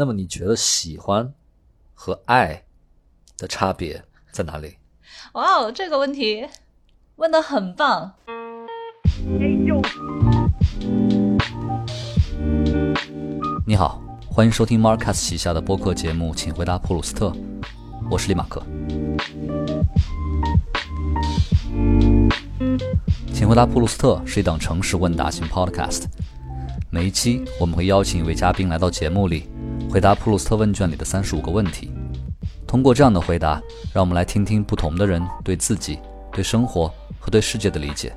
那么你觉得喜欢和爱的差别在哪里？哇哦，这个问题问的很棒。你好，欢迎收听 Marcus 旗下的播客节目，请回答普鲁斯特。我是李马克。请回答普鲁斯特是一档城市问答型 Podcast。每一期我们会邀请一位嘉宾来到节目里，回答普鲁斯特问卷里的三十五个问题。通过这样的回答，让我们来听听不同的人对自己、对生活和对世界的理解。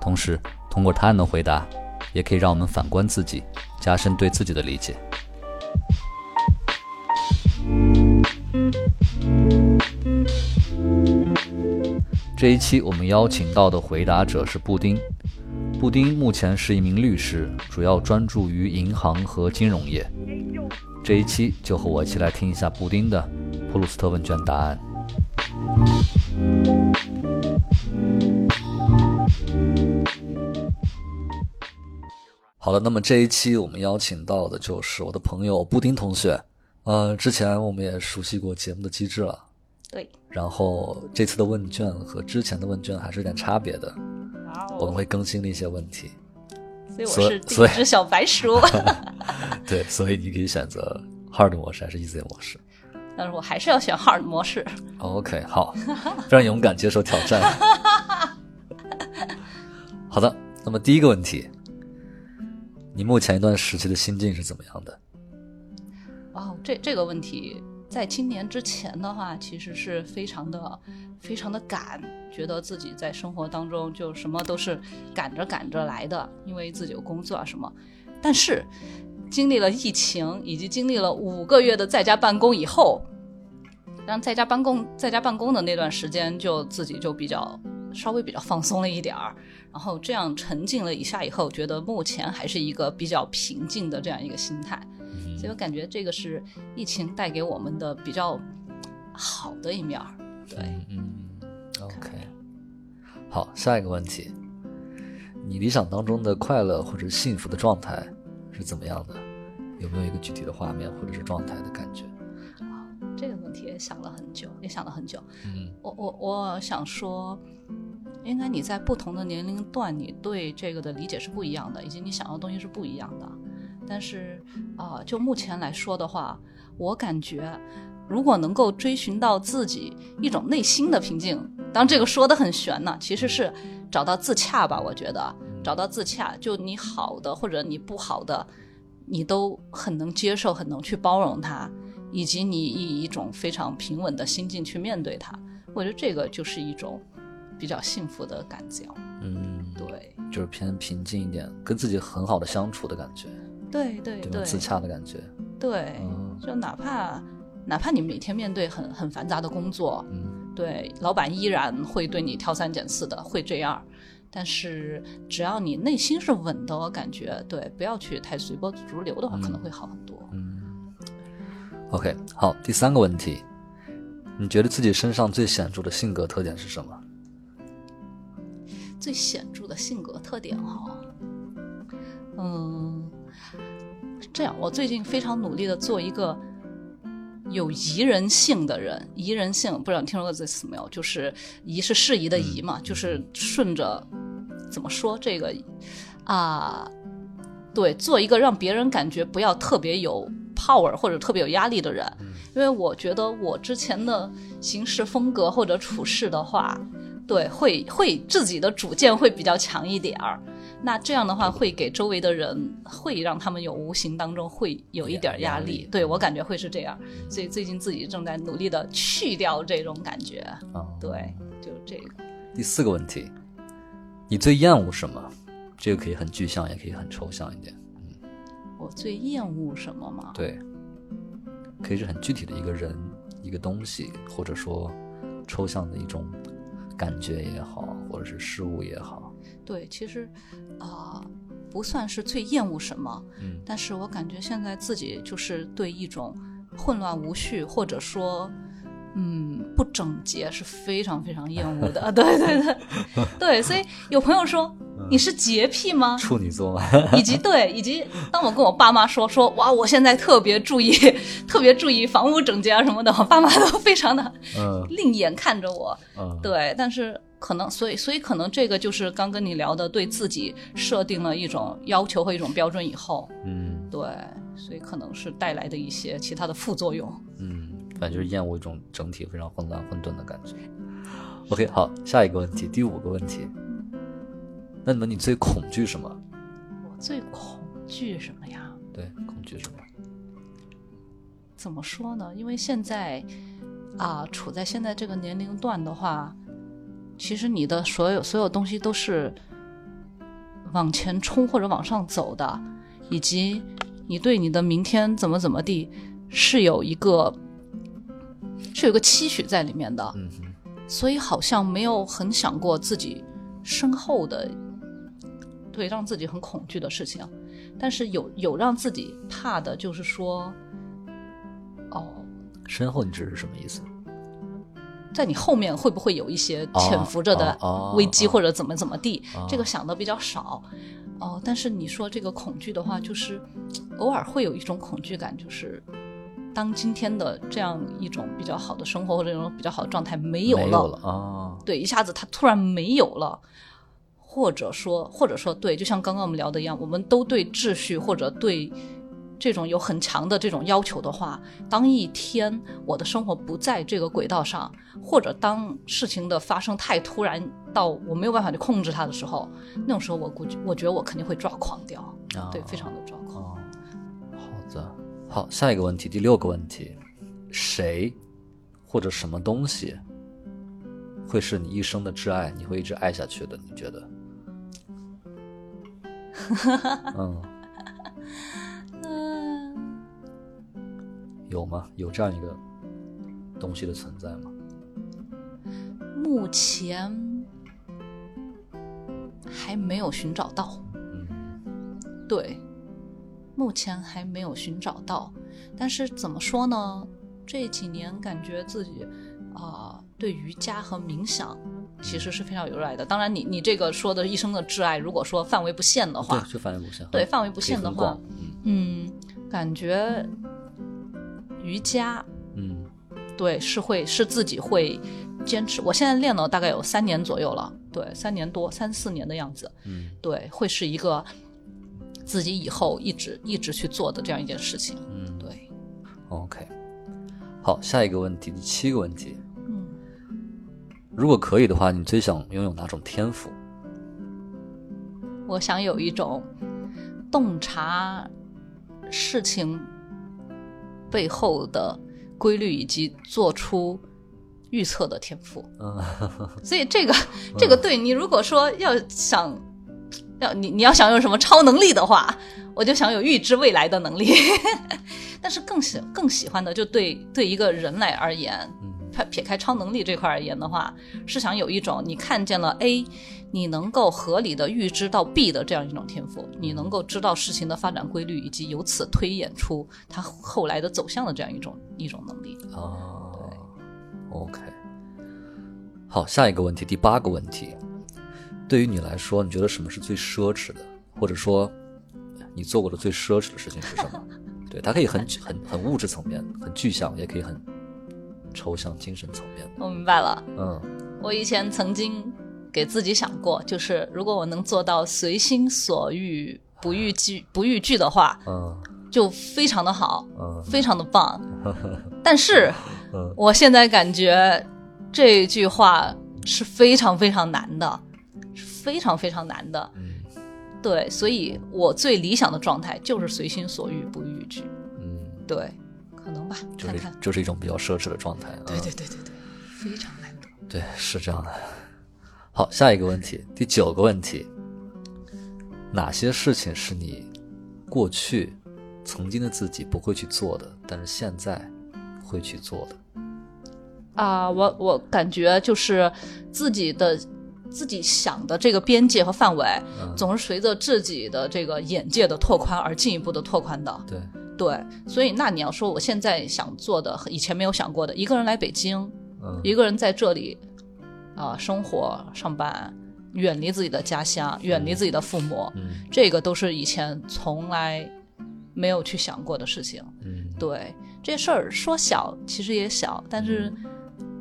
同时，通过他人的回答，也可以让我们反观自己，加深对自己的理解。这一期我们邀请到的回答者是布丁。布丁目前是一名律师，主要专注于银行和金融业。这一期就和我一起来听一下布丁的普鲁斯特问卷答案。好了，那么这一期我们邀请到的就是我的朋友布丁同学。呃，之前我们也熟悉过节目的机制了。对，然后这次的问卷和之前的问卷还是有点差别的，我们会更新的一些问题。所以我是第一只小白鼠。对，所以你可以选择 hard 模式还是 easy 模式。但是我还是要选 hard 模式。OK，好，非常勇敢接受挑战。好的，那么第一个问题，你目前一段时期的心境是怎么样的？哦，这这个问题。在今年之前的话，其实是非常的、非常的赶，觉得自己在生活当中就什么都是赶着赶着来的，因为自己有工作啊什么。但是经历了疫情，以及经历了五个月的在家办公以后，让在家办公、在家办公的那段时间，就自己就比较稍微比较放松了一点儿，然后这样沉静了一下以后，觉得目前还是一个比较平静的这样一个心态。所以我感觉这个是疫情带给我们的比较好的一面儿，对，嗯，OK，好，下一个问题，你理想当中的快乐或者幸福的状态是怎么样的？有没有一个具体的画面或者是状态的感觉？啊，这个问题也想了很久，也想了很久。嗯，我我我想说，应该你在不同的年龄段，你对这个的理解是不一样的，以及你想要的东西是不一样的。但是，啊，就目前来说的话，我感觉，如果能够追寻到自己一种内心的平静，当然这个说的很玄呢，其实是找到自洽吧。我觉得找到自洽，就你好的或者你不好的，你都很能接受，很能去包容它，以及你以一种非常平稳的心境去面对它。我觉得这个就是一种比较幸福的感觉。嗯，对，就是偏平静一点，跟自己很好的相处的感觉。对对对，自洽的感觉。对，就哪怕哪怕你每天面对很很繁杂的工作，嗯，对，老板依然会对你挑三拣四的，会这样。但是只要你内心是稳的，我感觉对，不要去太随波逐流的话，可能会好很多。嗯。OK，好，第三个问题，你觉得自己身上最显著的性格特点是什么？最显著的性格特点哈，嗯。这样，我最近非常努力的做一个有宜人性的人。宜人性，不知道你听说过这词没有？就是宜是适宜的宜嘛，就是顺着怎么说这个啊？对，做一个让别人感觉不要特别有 power 或者特别有压力的人。因为我觉得我之前的行事风格或者处事的话，对，会会自己的主见会比较强一点儿。那这样的话，会给周围的人，会让他们有无形当中会有一点压力。对我感觉会是这样，所以最近自己正在努力的去掉这种感觉。对，就这个。第四个问题，你最厌恶什么？这个可以很具象，也可以很抽象一点。嗯，我最厌恶什么吗？对，可以是很具体的一个人、一个东西，或者说抽象的一种感觉也好，或者是事物也好。对，其实。啊，不算是最厌恶什么，嗯，但是我感觉现在自己就是对一种混乱无序，或者说，嗯，不整洁是非常非常厌恶的。对对对，对，所以有朋友说你是洁癖吗？处女座吗？以及对，以及当我跟我爸妈说说哇，我现在特别注意，特别注意房屋整洁啊什么的，我爸妈都非常的嗯另眼看着我。嗯，对，但是可能，所以所以可能这个就是刚跟你聊的，对自己设定了一种要求和一种标准以后，嗯对，所以可能是带来的一些其他的副作用。嗯，反正就是厌恶一种整体非常混乱混沌的感觉。OK，好，下一个问题，第五个问题，那么你最恐惧什么？我最恐惧什么呀？对，恐惧什么？怎么说呢？因为现在啊，处在现在这个年龄段的话，其实你的所有所有东西都是往前冲或者往上走的，以及你对你的明天怎么怎么地是有一个是有个期许在里面的，所以好像没有很想过自己身后的对让自己很恐惧的事情，但是有有让自己怕的，就是说，哦，身后你指是什么意思？在你后面会不会有一些潜伏着的危机哦或者怎么怎么地？哦这个想的比较少。哦，但是你说这个恐惧的话，就是偶尔会有一种恐惧感，就是当今天的这样一种比较好的生活或者这种比较好的状态没有了，没有了啊，对，一下子它突然没有了，或者说，或者说，对，就像刚刚我们聊的一样，我们都对秩序或者对这种有很强的这种要求的话，当一天我的生活不在这个轨道上，或者当事情的发生太突然到我没有办法去控制它的时候，那种时候我估计，我觉得我肯定会抓狂掉，啊对，非常的抓狂。哦，好的，好，下一个问题，第六个问题，谁或者什么东西会是你一生的挚爱，你会一直爱下去的？你觉得？嗯，嗯，有吗？有这样一个东西的存在吗？目前还没有寻找到。嗯对，目前还没有寻找到。但是怎么说呢？这几年感觉自己啊、对瑜伽和冥想其实是非常有热爱的。当然你，你这个说的一生的挚爱，如果说范围不限的话对，，就范围不限。对范围不限的话嗯，感觉瑜伽嗯对是会是自己会坚持。我现在练了大概有三年左右了，对，三年多三四年的样子。嗯对，会是一个自己以后一直一直去做的这样一件事情。嗯对，，OK。好，下一个问题，第七个问题，嗯，如果可以的话，你最想拥有哪种天赋？我想有一种洞察事情背后的规律，以及做出预测的天赋。嗯 所以这个这个对你如果说要想要你你要想有什么超能力的话，我就想有预知未来的能力。但是更喜更喜欢的，就对对一个人来而言，嗯撇撇开超能力这块而言的话，是想有一种你看见了 A，你能够合理的预知到 B 的这样一种天赋，你能够知道事情的发展规律，以及由此推演出它后来的走向的这样一种一种能力。哦，OK。好，下一个问题，第八个问题，对于你来说，你觉得什么是最奢侈的，或者说你做过的最奢侈的事情是什么？对，它可以很很很物质层面，很具象，也可以很抽象、精神层面。我明白了。嗯我以前曾经给自己想过，就是如果我能做到随心所欲、不逾矩、不逾矩的话，嗯就非常的好，嗯非常的棒。但是嗯我现在感觉这句话是非常非常难的，是非常非常难的。嗯对，所以我最理想的状态就是随心所欲，不逾矩。嗯，对，可能吧，就是。就是一种比较奢侈的状态。对嗯对对对对，非常难得。对，是这样的。好，下一个问题，第九个问题，哪些事情是你过去曾经的自己不会去做的，但是现在会去做的？啊，我我感觉就是自己的自己想的这个边界和范围，嗯总是随着自己的这个眼界的拓宽而进一步的拓宽的。对，对，所以那你要说我现在想做的，和以前没有想过的，一个人来北京，嗯一个人在这里啊、生活上班，远离自己的家乡，远离自己的父母，嗯这个都是以前从来没有去想过的事情。嗯对这事儿说小其实也小，但是，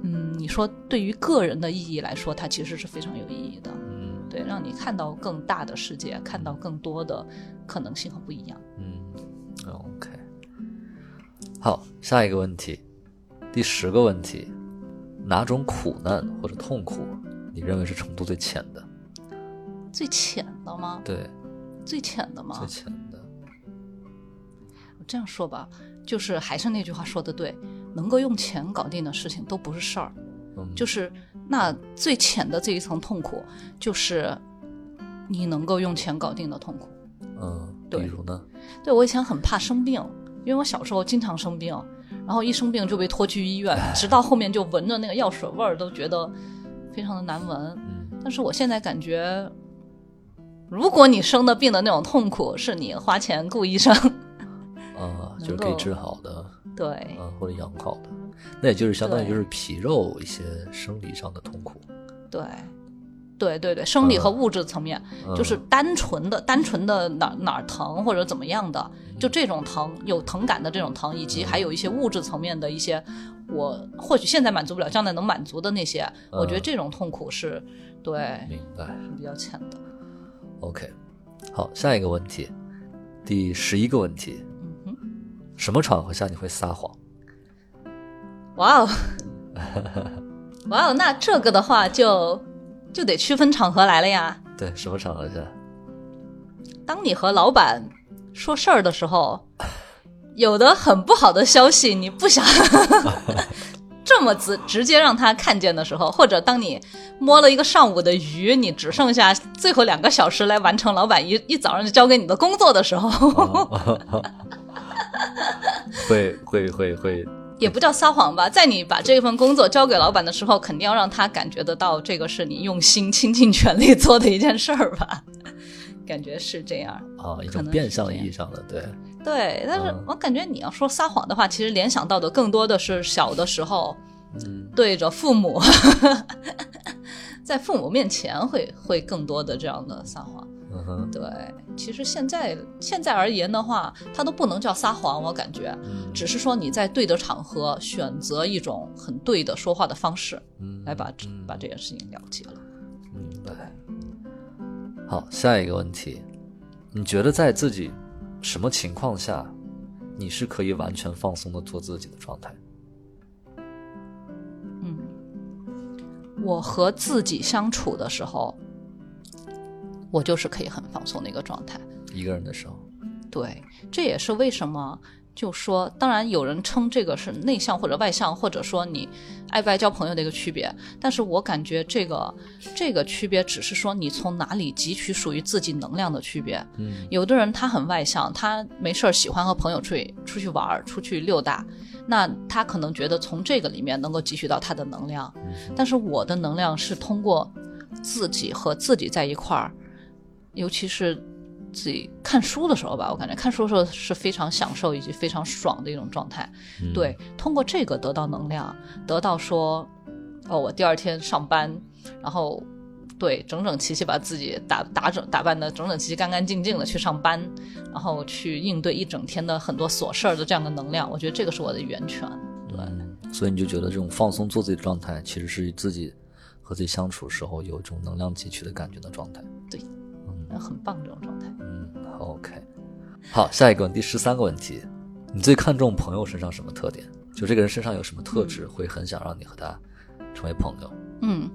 嗯，你说对于个人的意义来说，它其实是非常有意义的。嗯对，让你看到更大的世界，看到更多的可能性和不一样。嗯，OK。好，下一个问题，第十个问题，哪种苦难或者痛苦，你认为是程度最浅的？最浅的吗？对，最浅的吗最？浅的。我这样说吧，就是还是那句话说的对，能够用钱搞定的事情都不是事儿。嗯，就是那最浅的这一层痛苦，就是你能够用钱搞定的痛苦。嗯，比如呢？对我以前很怕生病，因为我小时候经常生病，然后一生病就被拖去医院，直到后面就闻着那个药水味儿都觉得非常的难闻。嗯但是我现在感觉，如果你生的病的那种痛苦是你花钱雇医生，啊，就是可以治好的，对啊，或者养好的，那也就是相当于就是皮肉一些生理上的痛苦。对。对对对，生理和物质层面，嗯就是单纯的、单纯的哪哪儿疼或者怎么样的，就这种疼有疼感的这种疼，以及还有一些物质层面的一些，我或许现在满足不了，将来能满足的那些，我觉得这种痛苦是对明白。是比较浅的。OK，好，下一个问题，第十一个问题，嗯哼，什么场合下你会撒谎？哇哦，哇哦，那这个的话就就得区分场合来了呀。对，什么场合下？当你和老板说事儿的时候，有的很不好的消息你不想 这么直直接让他看见的时候，或者当你摸了一个上午的鱼，你只剩下最后两个小时来完成老板一一早上就交给你的工作的时候，会会会会，也不叫撒谎吧，在你把这份工作交给老板的时候，肯定要让他感觉得到这个是你用心、倾尽全力做的一件事儿吧。感觉是这样，哦，一种变相意义上的，对，对。但是嗯我感觉你要说撒谎的话，其实联想到的更多的是小的时候嗯对着父母，在父母面前会会更多的这样的撒谎。对，其实现在现在而言的话，它都不能叫撒谎，我感觉，嗯只是说你在对的场合选择一种很对的说话的方式，嗯来把把这件事情了结了。明白。好，下一个问题，你觉得在自己什么情况下，你是可以完全放松的做自己的状态？嗯，我和自己相处的时候，我就是可以很放松的一个状态。一个人的时候，对，这也是为什么就说，当然有人称这个是内向或者外向，或者说你爱不爱交朋友的一个区别。但是我感觉这个这个区别只是说你从哪里汲取属于自己能量的区别。嗯有的人他很外向，他没事儿喜欢和朋友出去出去玩儿、出去溜达，那他可能觉得从这个里面能够汲取到他的能量。但是我的能量是通过自己和自己在一块儿，尤其是自己看书的时候吧，我感觉看书的时候是非常享受以及非常爽的一种状态。嗯对，通过这个得到能量，得到说，哦，我第二天上班，然后对整整齐齐把自己打打整打扮的整整齐齐、干干净净的去上班，然后去应对一整天的很多琐事儿的这样的能量，我觉得这个是我的源泉。对，嗯，所以你就觉得这种放松做自己的状态，其实是自己和自己相处时候有一种能量汲取的感觉的状态。对，很棒这种状态。嗯，OK。好，下一个问题，第十三个问题，你最看重朋友身上什么特点？就这个人身上有什么特质，会很想让你和他成为朋友？嗯，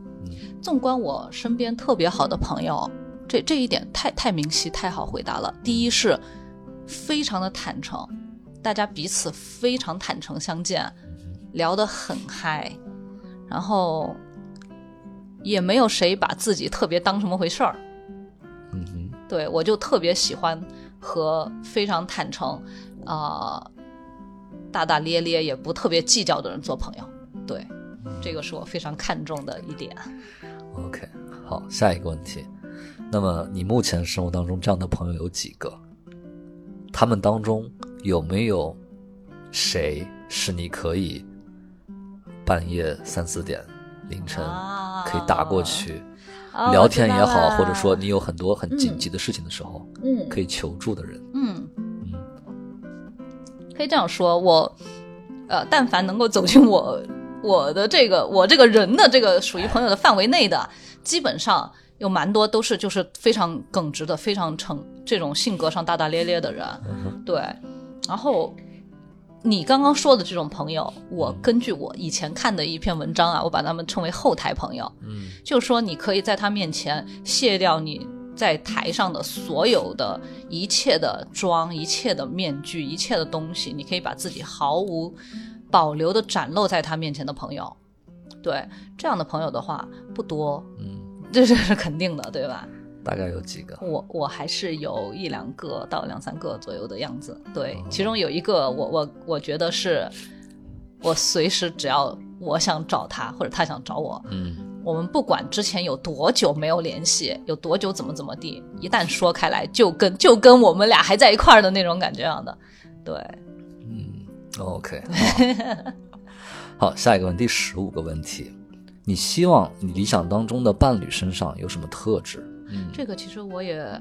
纵观我身边特别好的朋友，这这一点太太明晰，太好回答了。第一是非常的坦诚，大家彼此非常坦诚相见，聊得很嗨，然后也没有谁把自己特别当什么回事儿。对我就特别喜欢和非常坦诚，啊、大大咧咧也不特别计较的人做朋友。对，这个是我非常看重的一点。OK，好，下一个问题。那么你目前生活当中这样的朋友有几个？他们当中有没有谁是你可以半夜三四点、凌晨啊可以打过去，啊聊天也好，或者说你有很多很紧急的事情的时候，嗯。可以求助的人。嗯，可以这样说，我呃，但凡能够走进我我的这个我这个人的这个属于朋友的范围内的，基本上有蛮多都是就是非常耿直的，非常成这种性格上大大咧咧的人，对。然后你刚刚说的这种朋友，我根据我以前看的一篇文章啊，我把他们称为后台朋友，嗯就是说你可以在他面前卸掉你在台上的所有的一切的妆、一切的面具、一切的东西，你可以把自己毫无保留的展露在他面前的朋友。对这样的朋友的话不多，嗯，这这是肯定的，对吧？大概有几个？我我还是有一两个到两三个左右的样子。对，其中有一个我我我觉得是，我随时只要我想找他或者他想找我，嗯我们不管之前有多久没有联系，有多久怎么怎么地，一旦说开来，就跟就跟我们俩还在一块儿的那种感觉样的。对，嗯，OK 好。好，下一个问题，第十五个问题，你希望你理想当中的伴侣身上有什么特质？嗯这个其实我也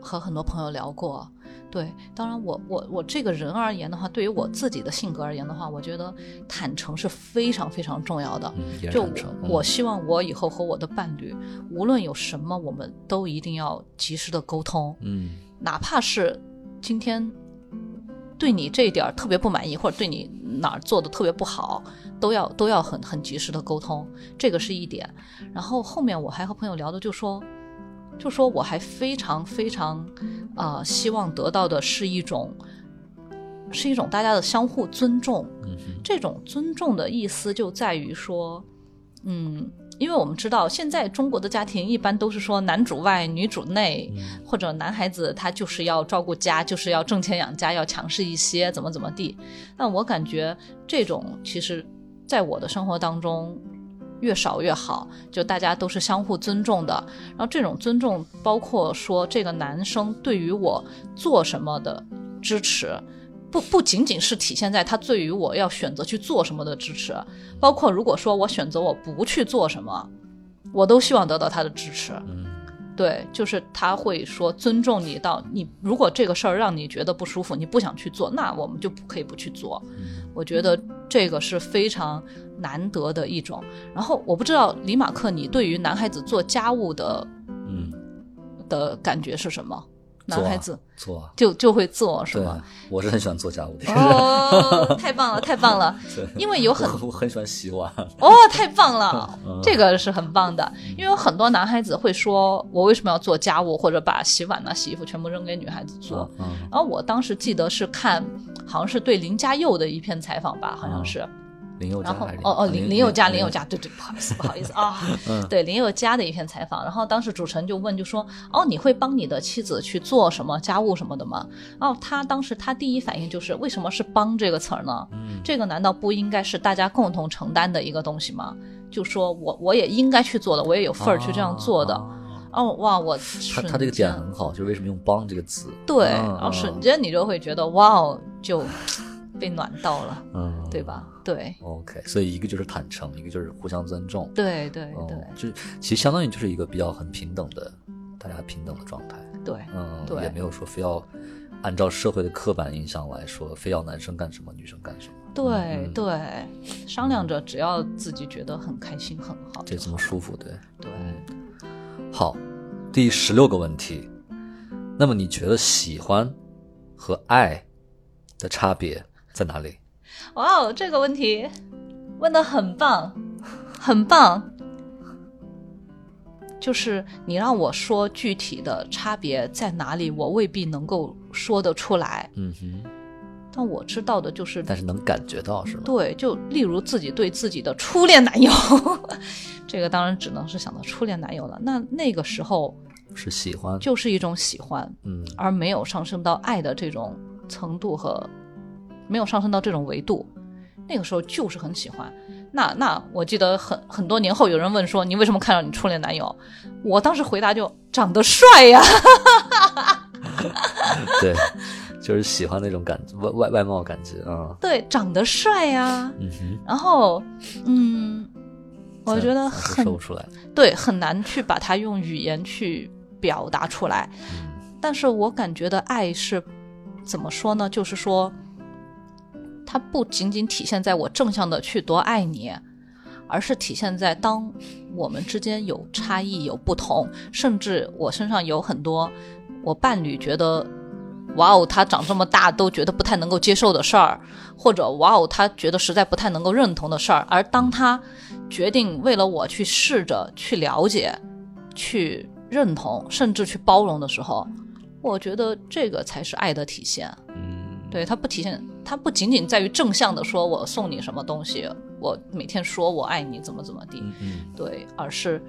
和很多朋友聊过。对，当然我我我这个人而言的话，对于我自己的性格而言的话，我觉得坦诚是非常非常重要的。嗯，就坦诚。嗯我希望我以后和我的伴侣，无论有什么，我们都一定要及时的沟通。嗯哪怕是今天对你这一点儿特别不满意，或者对你哪儿做的特别不好，都要都要很很及时的沟通，这个是一点。然后后面我还和朋友聊的就说，就说我还非常非常啊、呃希望得到的是一种是一种大家的相互尊重。这种尊重的意思就在于说，嗯，因为我们知道现在中国的家庭一般都是说男主外女主内，或者男孩子他就是要照顾家，就是要挣钱养家，要强势一些，怎么怎么地。那我感觉这种其实在我的生活当中。越少越好，就大家都是相互尊重的。然后这种尊重包括说这个男生对于我做什么的支持，不不仅仅是体现在他对于我要选择去做什么的支持，包括如果说我选择我不去做什么，我都希望得到他的支持。嗯对，就是他会说尊重你到你，如果这个事儿让你觉得不舒服，你不想去做，那我们就不可以不去做。我觉得这个是非常难得的一种。然后我不知道李马克，你对于男孩子做家务的嗯，的感觉是什么？男孩子做啊，就就会做是对吗？，我是很喜欢做家务的。哦，太棒了，太棒了！因为有很我我很喜欢洗碗。哦，太棒了，嗯这个是很棒的。因为有很多男孩子会说，我为什么要做家务，或者把洗碗呐、洗衣服全部扔给女孩子做。嗯然后我当时记得是看，好像是对林家佑的一篇采访吧，好像是。林宥嘉然后哦哦，林林宥嘉，林宥宥嘉，对对，不好意思，不好意思啊，嗯对林宥嘉的一篇采访，然后当时主持人就问，就说哦，你会帮你的妻子去做什么家务什么的吗？哦他当时他第一反应就是，为什么是“帮”这个词儿呢？嗯这个难道不应该是大家共同承担的一个东西吗？就说我我也应该去做的，我也有份儿去这样做的。啊哦哇，我他瞬他这个点很好，就是为什么用“帮”这个词？对，嗯然后瞬间你就会觉得哇哦，就被暖到了，嗯，对吧？对 OK，所以一个就是坦诚，一个就是互相尊重。对对哦对就其实相当于就是一个比较很平等的，大家平等的状态。对嗯，对也没有说非要按照社会的刻板印象来说，非要男生干什么，女生干什么，对嗯对，商量着，只要自己觉得很开心很好这就好，这么舒服，对。对。好，第十六个问题，那么你觉得喜欢和爱的差别在哪里？哇哦，这个问题问的很棒，很棒。就是你让我说具体的差别在哪里，我未必能够说得出来。嗯哼，但我知道的就是，但是能感觉到是吗？对，就例如自己对自己的初恋男友，这个当然只能是想到初恋男友了。那那个时候是喜欢，就是一种喜欢，嗯而没有上升到爱的这种程度和没有上升到这种维度，那个时候就是很喜欢。那那我记得很很多年后有人问说你为什么看到你初恋男友？我当时回答就长得帅呀，对，就是喜欢那种感外外外貌感觉啊。对，长得帅呀。嗯哼，然后嗯，我觉得很说不出来。对，很难去把它用语言去表达出来。嗯但是我感觉的爱是怎么说呢？就是说，它不仅仅体现在我正向的去多爱你，而是体现在当我们之间有差异、有不同，甚至我身上有很多我伴侣觉得。哇哦，他长这么大都觉得不太能够接受的事儿，或者哇哦，他觉得实在不太能够认同的事儿，而当他决定为了我去试着去了解、去认同，甚至去包容的时候，我觉得这个才是爱的体现。嗯，对，它不体现，它不仅仅在于正向的说我送你什么东西，我每天说我爱你怎么怎么地，对，而是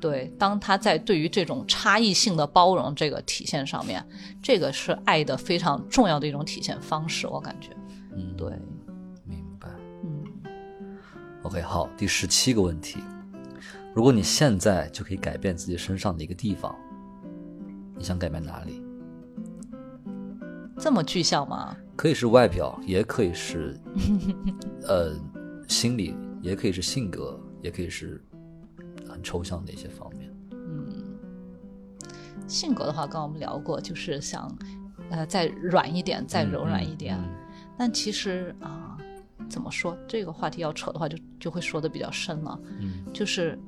对，当他在对于这种差异性的包容这个体现上面，这个是爱的非常重要的一种体现方式，我感觉，嗯，对，明白。嗯，OK，好，第十七个问题，如果你现在就可以改变自己身上的一个地方，你想改变哪里？这么具象吗？可以是外表，也可以是 呃心理，也可以是性格，也可以是很抽象的一些方面。嗯性格的话，刚刚我们聊过，就是想，呃，再软一点，再柔软一点。嗯但其实啊、怎么说这个话题要扯的话就，就会说的比较深了。嗯，就是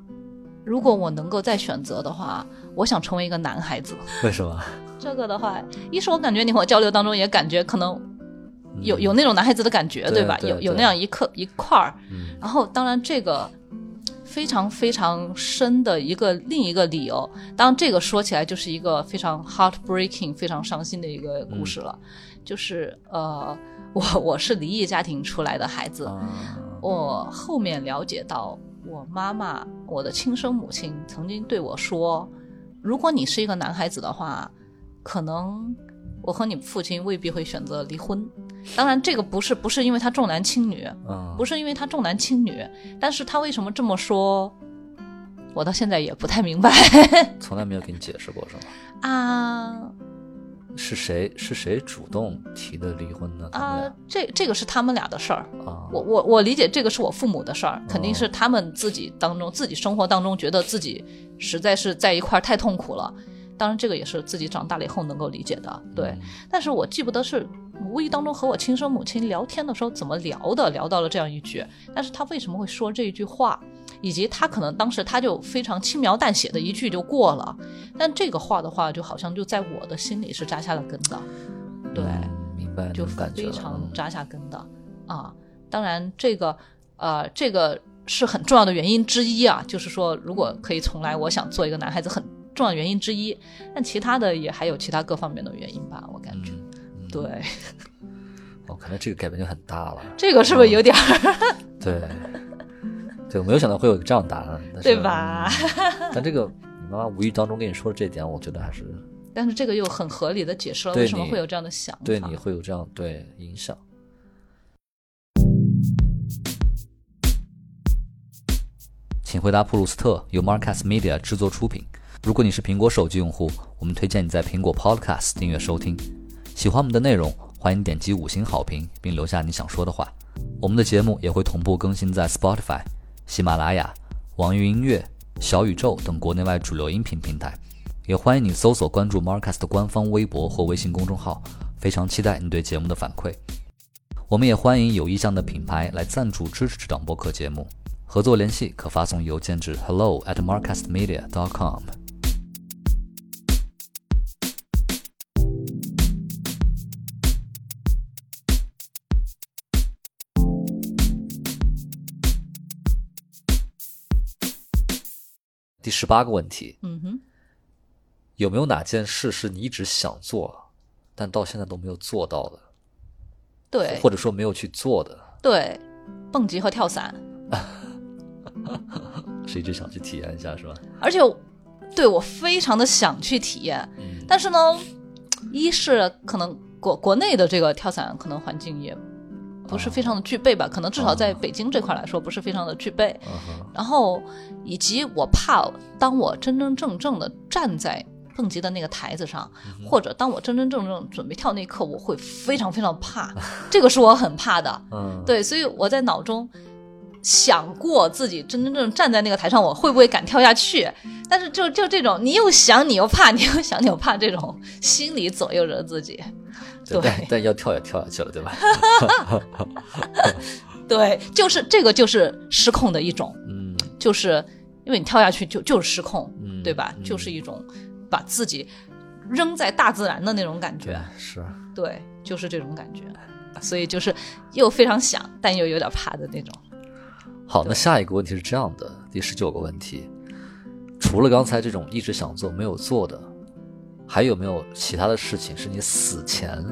如果我能够再选择的话，我想成为一个男孩子。为什么？这个的话，一是我感觉你和我交流当中也感觉可能有嗯有那种男孩子的感觉，对吧？有有那样一刻一块儿。嗯然后，当然这个非常非常深的一个另一个理由，当然这个说起来就是一个非常 heartbreaking、非常伤心的一个故事了。就是呃，我我是离异家庭出来的孩子，啊，我后面了解到，我妈妈，我的亲生母亲曾经对我说，如果你是一个男孩子的话，可能我和你父亲未必会选择离婚。当然，这个不是不是因为他重男轻女，嗯，不是因为他重男轻女，但是他为什么这么说，我到现在也不太明白 从来没有给你解释过是吗？啊是谁是谁主动提的离婚呢？啊！这这个是他们俩的事儿，啊，我我我理解这个是我父母的事儿，肯定哦是他们自己当中、自己生活当中觉得自己实在是在一块儿太痛苦了。当然，这个也是自己长大了以后能够理解的，对。嗯但是我记不得是无意当中和我亲生母亲聊天的时候怎么聊的，聊到了这样一句。但是他为什么会说这一句话，以及他可能当时他就非常轻描淡写的一句就过了，但这个话的话，就好像就在我的心里是扎下了根的，对。嗯明白就非常嗯扎下根的、啊。当然，这个呃，这个是很重要的原因之一啊。就是说，如果可以重来，我想做一个男孩子，很重要原因之一。但其他的也还有其他各方面的原因吧，我感觉。嗯嗯对，哦，可能这个改变就很大了。这个是不是有点儿、对，对，我没有想到会有这样的答案，对吧？嗯但这个你妈妈无意当中跟你说的这一点，我觉得还是但是这个又很合理的解释了为什么会有这样的想法。对你会有这样对影响。请回答普鲁斯特由 Marcus Media 制作出品。如果你是苹果手机用户，我们推荐你在苹果 Podcast 订阅收听。喜欢我们的内容，欢迎点击五星好评，并留下你想说的话。我们的节目也会同步更新在 Spotify、喜马拉雅、网易云音乐、小宇宙等国内外主流音频平台。也欢迎你搜索关注 Marcus 的官方微博或微信公众号，非常期待你对节目的反馈。我们也欢迎有意向的品牌来赞助支持这档播客节目。合作联系可发送邮件至 hello at marcusmedia.com。十八个问题，嗯哼，有没有哪件事是你一直想做，但到现在都没有做到的，对。或者说没有去做的，对，蹦极和跳伞，是一直想去体验一下，是吧？而且对我非常的想去体验，嗯。但是呢，一是可能国国内的这个跳伞可能环境也不是非常的具备吧，可能至少在北京这块来说不是非常的具备。然后以及我怕，当我真真正正的站在蹦极的那个台子上，或者当我真真正正准备跳那一刻，我会非常非常怕，这个是我很怕的。嗯，对，所以我在脑中想过自己真真正正站在那个台上，我会不会敢跳下去？但是就就这种，你又想，你又怕，你又想，你又怕，这种心理左右着自己。对但但要跳也跳下去了，对吧？对，就是这个就是失控的一种，嗯就是因为你跳下去就就是失控，嗯，对吧？嗯就是一种把自己扔在大自然的那种感觉对，是。对，就是这种感觉。所以就是又非常想，但又有点怕的那种。好，那下一个问题是这样的，第十九个问题，除了刚才这种一直想做没有做的，还有没有其他的事情是你死前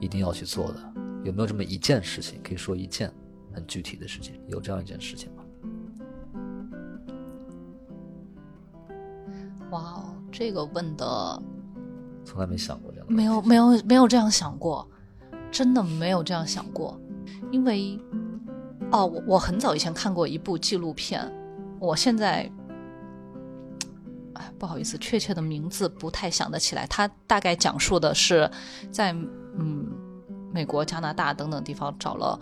一定要去做的？有没有这么一件事情？可以说一件很具体的事情，有这样一件事情吗？哇哦，这个问的从来没想过这样。没有没有没有这样想过，真的没有这样想过，因为哦，我我很早以前看过一部纪录片，我现在哎不好意思，确切的名字不太想得起来。它大概讲述的是在嗯美国、加拿大等等地方找了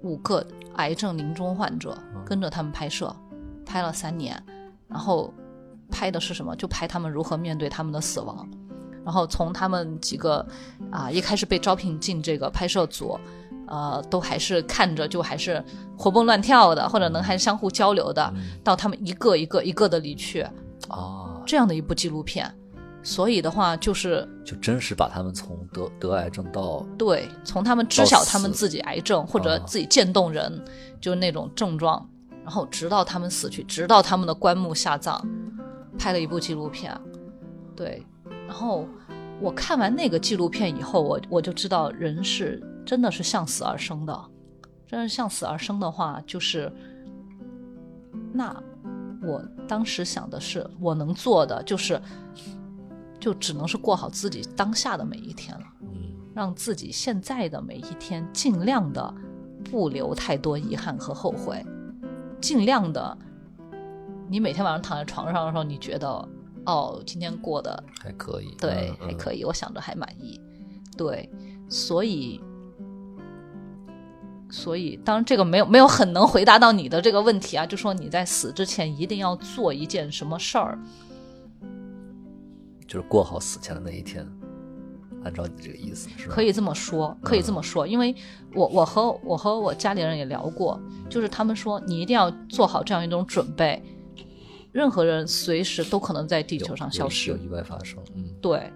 五个癌症临终患者，跟着他们拍摄，拍了三年，然后拍的是什么？就拍他们如何面对他们的死亡。然后从他们几个啊、一开始被招聘进这个拍摄组，呃，都还是看着就还是活蹦乱跳的，或者能还相互交流的，到他们一个一个一个的离去，啊，这样的一部纪录片。所以的话，就是就真实把他们从得得癌症到对，从他们知晓他们自己癌症或者啊自己渐冻人，就是那种症状，然后直到他们死去，直到他们的棺木下葬，拍了一部纪录片。对，然后我看完那个纪录片以后，我我就知道人是真的是向死而生的，真是向死而生的话，就是那我当时想的是，我能做的就是，就只能是过好自己当下的每一天了。嗯让自己现在的每一天尽量的不留太多遗憾和后悔，尽量的，你每天晚上躺在床上的时候，你觉得哦，今天过得还可以，对、嗯还可以，我想着还满意，对，所以。所以，当然这个没有没有很能回答到你的这个问题啊，就说你在死之前一定要做一件什么事儿，就是过好死前的那一天，按照你这个意思是吧？可以这么说，可以这么说，因为我我和我和我家里人也聊过，就是他们说你一定要做好这样一种准备，任何人随时都可能在地球上消失。有，意外发生，嗯，对，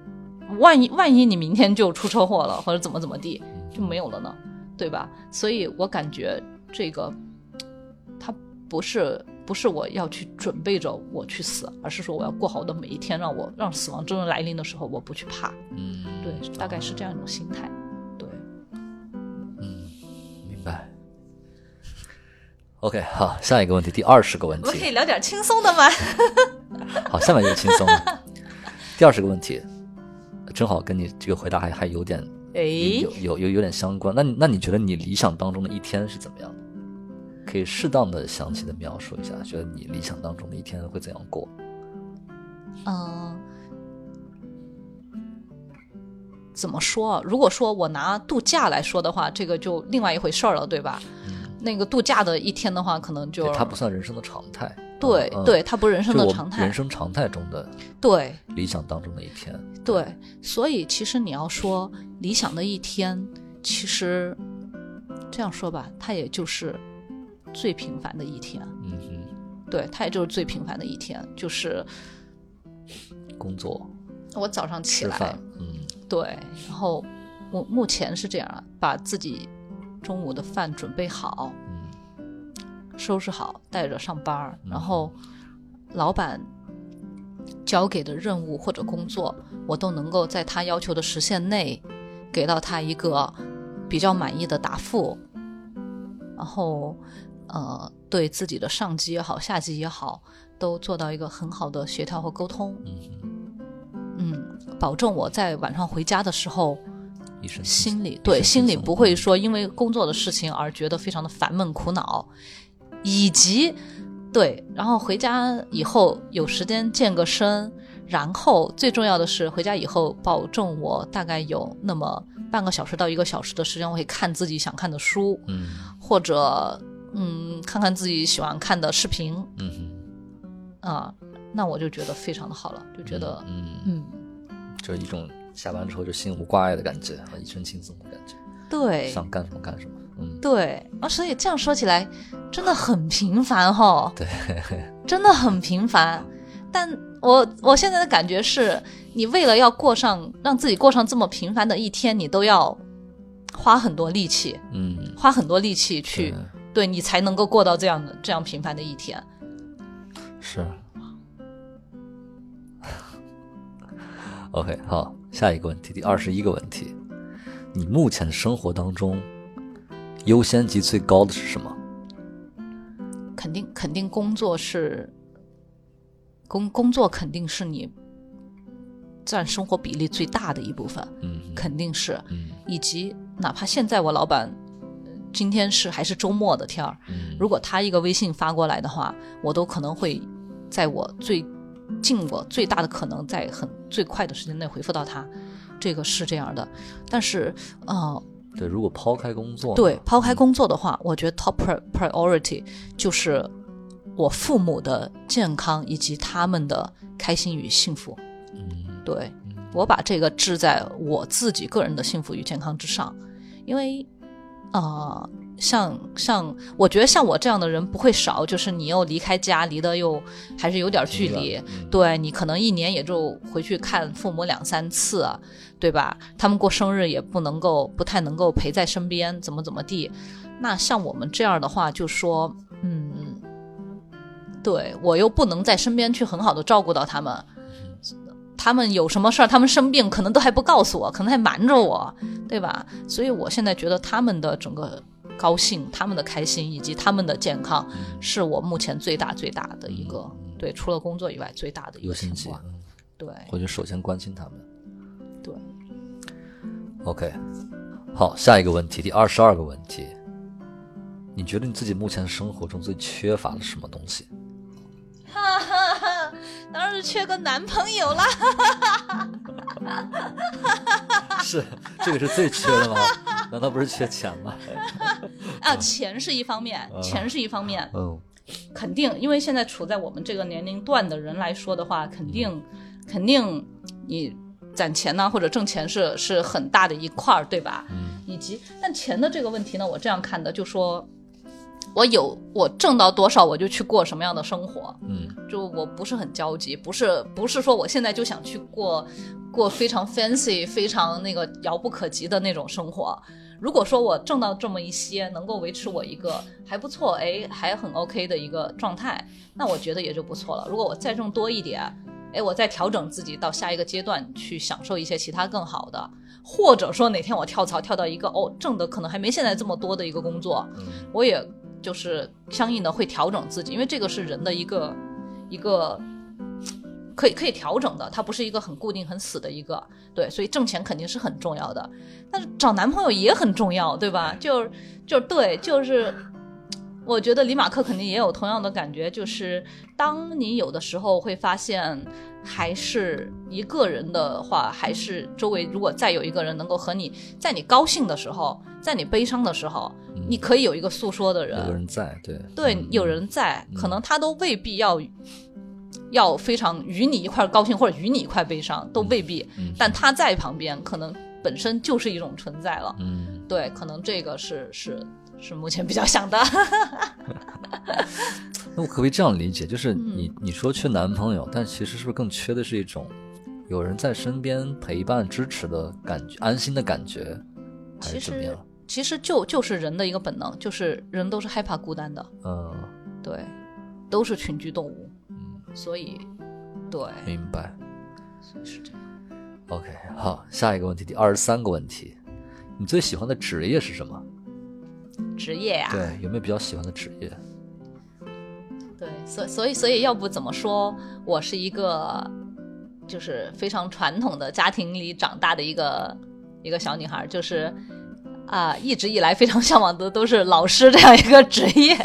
万一万一你明天就出车祸了，或者怎么怎么地就没有了呢，对吧？所以我感觉这个，它不是不是我要去准备着我去死，而是说我要过好我的每一天，让我让死亡真正来临的时候我不去怕，嗯，对，大概是这样一种心态，对。嗯明白。OK，好，下一个问题，第二十个问题我们可以，聊点轻松的吗？好，下面一个轻松的。第二十个问题，正好跟你这个回答还还有点哎，有有有有点相关。那你那你觉得你理想当中的一天是怎么样的？可以适当的详细的描述一下，觉得你理想当中的一天会怎样过？嗯、怎么说啊？如果说我拿度假来说的话，这个就另外一回事儿了，对吧？那个度假的一天的话，可能就它不算人生的常态。对嗯对，它不是人生的常态人，生常态中的对。理想当中的一天。对，所以其实你要说理想的一天，其实这样说吧，它也就是最平凡的一天，嗯哼，对，它也就是最平凡的一天，就是工作、我早上起来，嗯。对，然后我目前是这样啊，把自己中午的饭准备好，嗯收拾好，带着上班然后老板交给的任务或者工作，我都能够在他要求的时限内给到他一个比较满意的答复，然后呃，对自己的上级也好，下级也好，都做到一个很好的协调和沟通，嗯，嗯，保证我在晚上回家的时候。心里对心里不会嗯。说因为工作的事情而觉得非常的烦闷苦恼，以及对，然后回家以后有时间健个身，然后最重要的是回家以后保证我大概有那么半个小时到一个小时的时间，我可以看自己想看的书，嗯。或者嗯看看自己喜欢看的视频。嗯。啊，那我就觉得非常的好了，就觉得哼，嗯，嗯，就是一种下班之后就心无挂碍的感觉，和一身轻松的感觉，对想干什么干什么。嗯，对啊，所以这样说起来真的很平凡哈，对，真的很平凡。但我我现在的感觉是，你为了要过上让自己过上这么平凡的一天，你都要花很多力气，嗯，花很多力气去对对你才能够过到这样的这样平凡的一天。是。OK，好，下一个问题，第二十一个问题，你目前生活当中优先级最高的是什么？肯定肯定工作是工工作肯定是你占生活比例最大的一部分，嗯肯定是，嗯以及哪怕现在我老板呃今天是还是周末的天儿，嗯如果他一个微信发过来的话，我都可能会在我最尽我最大的可能，在很最快的时间内回复到他，这个是这样的。但是，呃，对，如果抛开工作，对，抛开工作的话，我觉得 top pri- priority 就是我父母的健康以及他们的开心与幸福。嗯对我把这个置在我自己个人的幸福与健康之上，因为，呃，像像我觉得像我这样的人不会少，就是你又离开家，离得又还是有点距离，嗯对你可能一年也就回去看父母两三次啊，对吧？他们过生日也不能够不太能够陪在身边，怎么怎么地。那像我们这样的话，就说，嗯，对我又不能在身边去很好的照顾到他们，他们有什么事儿，他们生病可能都还不告诉我，可能还瞒着我，对吧？所以我现在觉得他们的整个高兴、他们的开心以及他们的健康，是我目前最大最大的一个，对，除了工作以外最大的一个牵挂。嗯对我就首先关心他们。对，OK，好，下一个问题，第二十二个问题，你觉得你自己目前生活中最缺乏的是什么东西？哈哈哈，当然是缺个男朋友啦。是这个是最缺的吗？难道不是缺钱吗？啊，钱是一方面，钱是一方面，嗯肯定，因为现在处在我们这个年龄段的人来说的话，肯定，肯定你攒钱呢，或者挣钱是是很大的一块儿，对吧？嗯以及，但钱的这个问题呢，我这样看的，就说，我有我挣到多少，我就去过什么样的生活，嗯就我不是很焦急，不是不是说我现在就想去过过非常 fancy、非常那个遥不可及的那种生活。如果说我挣到这么一些，能够维持我一个还不错，哎，还很 OK 的一个状态，那我觉得也就不错了。如果我再挣多一点，哎，我再调整自己到下一个阶段去享受一些其他更好的，或者说哪天我跳槽跳到一个哦挣的可能还没现在这么多的一个工作，嗯我也就是相应的会调整自己，因为这个是人的一个一个可以可以调整的，它不是一个很固定很死的一个对，所以挣钱肯定是很重要的，但是找男朋友也很重要，对吧？就就对，就是我觉得李马克肯定也有同样的感觉，就是当你有的时候会发现，还是一个人的话，还是周围如果再有一个人能够和你在你高兴的时候，在你悲伤的时候，你可以有一个诉说的人，有人在，对对嗯，有人在，可能他都未必要要非常与你一块高兴，或者与你一块悲伤，都未必。嗯但他在旁边，可能本身就是一种存在了。嗯，对，可能这个是是是目前比较想的。那我可不可以这样理解？就是嗯你你说缺男朋友，但其实是不是更缺的是一种有人在身边陪伴支持的感觉，安心的感觉，还是怎么样？其实就就是人的一个本能，就是人都是害怕孤单的，嗯，对，都是群居动物，嗯所以对，明白。所以是这样。OK，好，下一个问题，第二十三个问题，你最喜欢的职业是什么？职业呀、对，有没有比较喜欢的职业？对，所所以所以要不怎么说，我是一个就是非常传统的家庭里长大的一个一个小女孩，就是啊、一直以来非常向往的都是老师这样一个职业。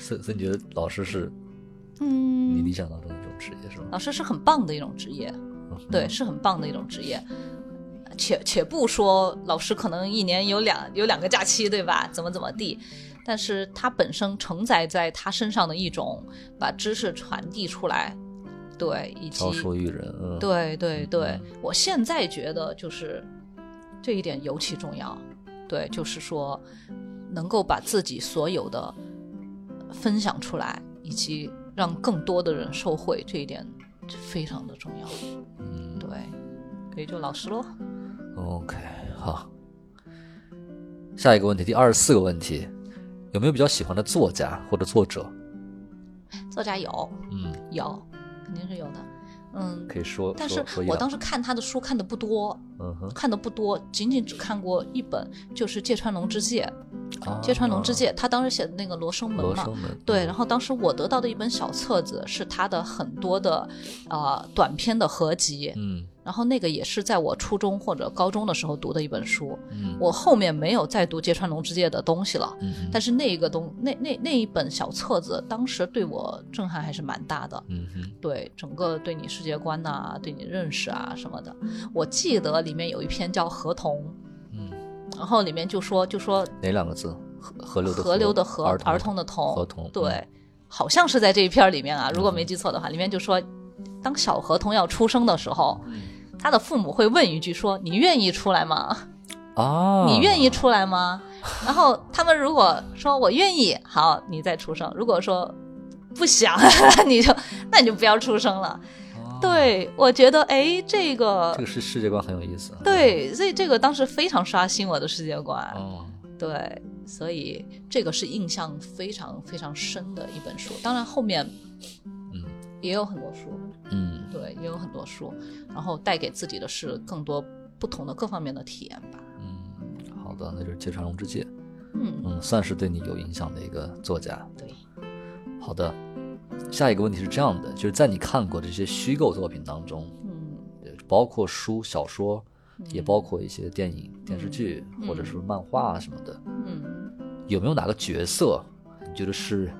所以所以你觉得老师是嗯你嗯，理想当中的一种职业是吗？老师是很棒的一种职业，嗯对，是很棒的一种职业。且且不说老师可能一年有两有两个假期，对吧？怎么怎么地，但是他本身承载在他身上的一种把知识传递出来，对，以及教书育人，嗯，对对对嗯，我现在觉得就是这一点尤其重要。对，就是说能够把自己所有的分享出来，以及让更多的人受惠，这一点非常的重要。嗯对，可以就老实喽。，OK，好。下一个问题，第二十四个问题，有没有比较喜欢的作家或者作者？作家有嗯，有，肯定是有的。嗯，可以说，但是我当时看他的书看的不多，嗯哼，看的不多，仅仅只看过一本，就是芥川龙之介。啊芥川龙之介，他当时写的那个《罗生门》嘛，对，然后当时我得到的一本小册子是他的很多的呃短篇的合集，嗯然后那个也是在我初中或者高中的时候读的一本书。嗯。我后面没有再读芥川龙之介的东西了，嗯但是那个东那那那一本小册子，当时对我震撼还是蛮大的。嗯哼，对整个对你世界观呐、对你认识啊什么的，我记得里面有一篇叫《合同》，嗯，然后里面就说就说哪两个字？河河流的河流的河，儿儿童的童，合同，对，好像是在这一篇里面啊，如果嗯没记错的话，里面就说，当小河童要出生的时候，嗯他的父母会问一句说：“你愿意出来吗？哦，你愿意出来吗？”然后他们如果说我愿意，好，你再出生；如果说不想，你就那你就不要出生了。啊？对，我觉得哎，这个这个是世界观很有意思。对，所以这个当时非常刷新我的世界观。哦，对，所以这个是印象非常非常深的一本书。当然后面嗯也有很多书，嗯对，也有很多书，然后带给自己的是更多不同的各方面的体验吧。嗯，好的，那就是芥川龙之介，嗯，嗯，算是对你有影响的一个作家。对，好的，下一个问题是这样的，就是在你看过这些虚构作品当中，嗯呃包括书、小说，也包括一些电影、电视剧嗯或者是漫画什么的，嗯，有没有哪个角色你觉得是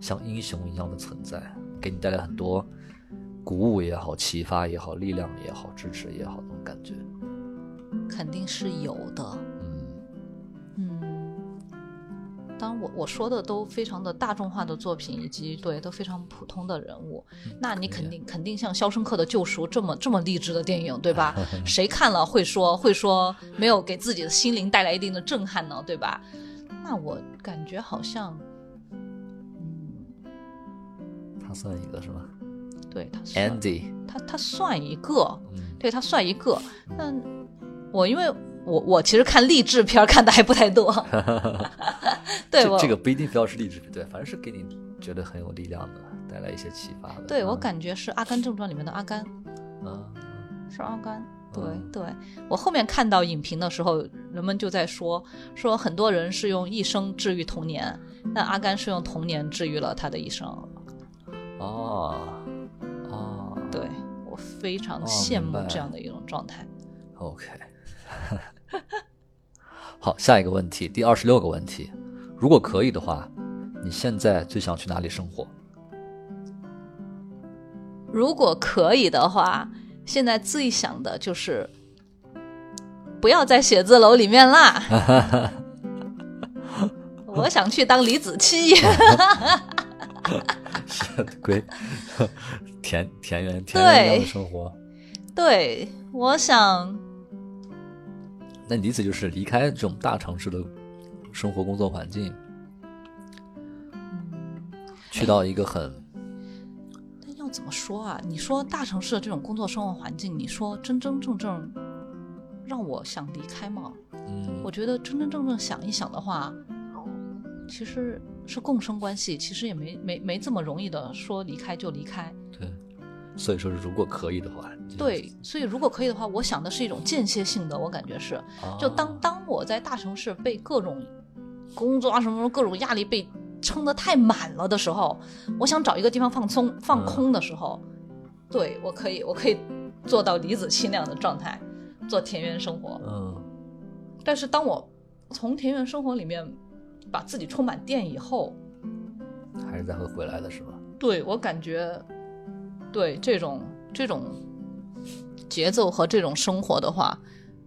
像英雄一样的存在，给你带来很多鼓舞也好、启发也好、力量也好、支持也好那种感觉？肯定是有的。嗯嗯，当然我我说的都非常的大众化的作品，以及对都非常普通的人物，那你肯定肯定像《肖申克的救赎》这么这么励志的电影，对吧？谁看了会说会说没有给自己的心灵带来一定的震撼呢，对吧？那我感觉好像，嗯，他算一个是吗对他算？Andy，他他算一个，嗯对他算一个，但我因为我我其实看励志片儿看的还不太多，对我这这个不一定非要是励志片，对，反正是给你觉得很有力量的，带来一些启发的。对我嗯感觉是《阿甘正传》里面的阿甘，嗯是阿甘。对嗯对，我后面看到影评的时候，人们就在说说很多人是用一生治愈童年，但阿甘是用童年治愈了他的一生。哦哦，对我非常哦羡慕这样的一种状态。OK，好，下一个问题，第二十六个问题，如果可以的话，你现在最想去哪里生活？如果可以的话，现在最想的就是不要在写字楼里面啦。我想去当李子柒。归田田园田园一样的生活。对，我想，那你的意思就是离开这种大城市的生活工作环境，去到一个很但要怎么说啊？你说大城市的这种工作生活环境，你说真真正正让我想离开吗？嗯我觉得真真正正想一想的话，其实是共生关系，其实也没没没这么容易的说离开就离开。对，所以说如果可以的话，对，所以如果可以的话，我想的是一种间歇性的，我感觉是，就当啊当我在大城市被各种工作啊什么什么各种压力被撑得太满了的时候，我想找一个地方放松放空的时候，对我可以我可以做到李子柒那样的状态，做田园生活。嗯但是当我从田园生活里面把自己充满电以后，还是再会回来的是吧？对我感觉，对这种这种节奏和这种生活的话，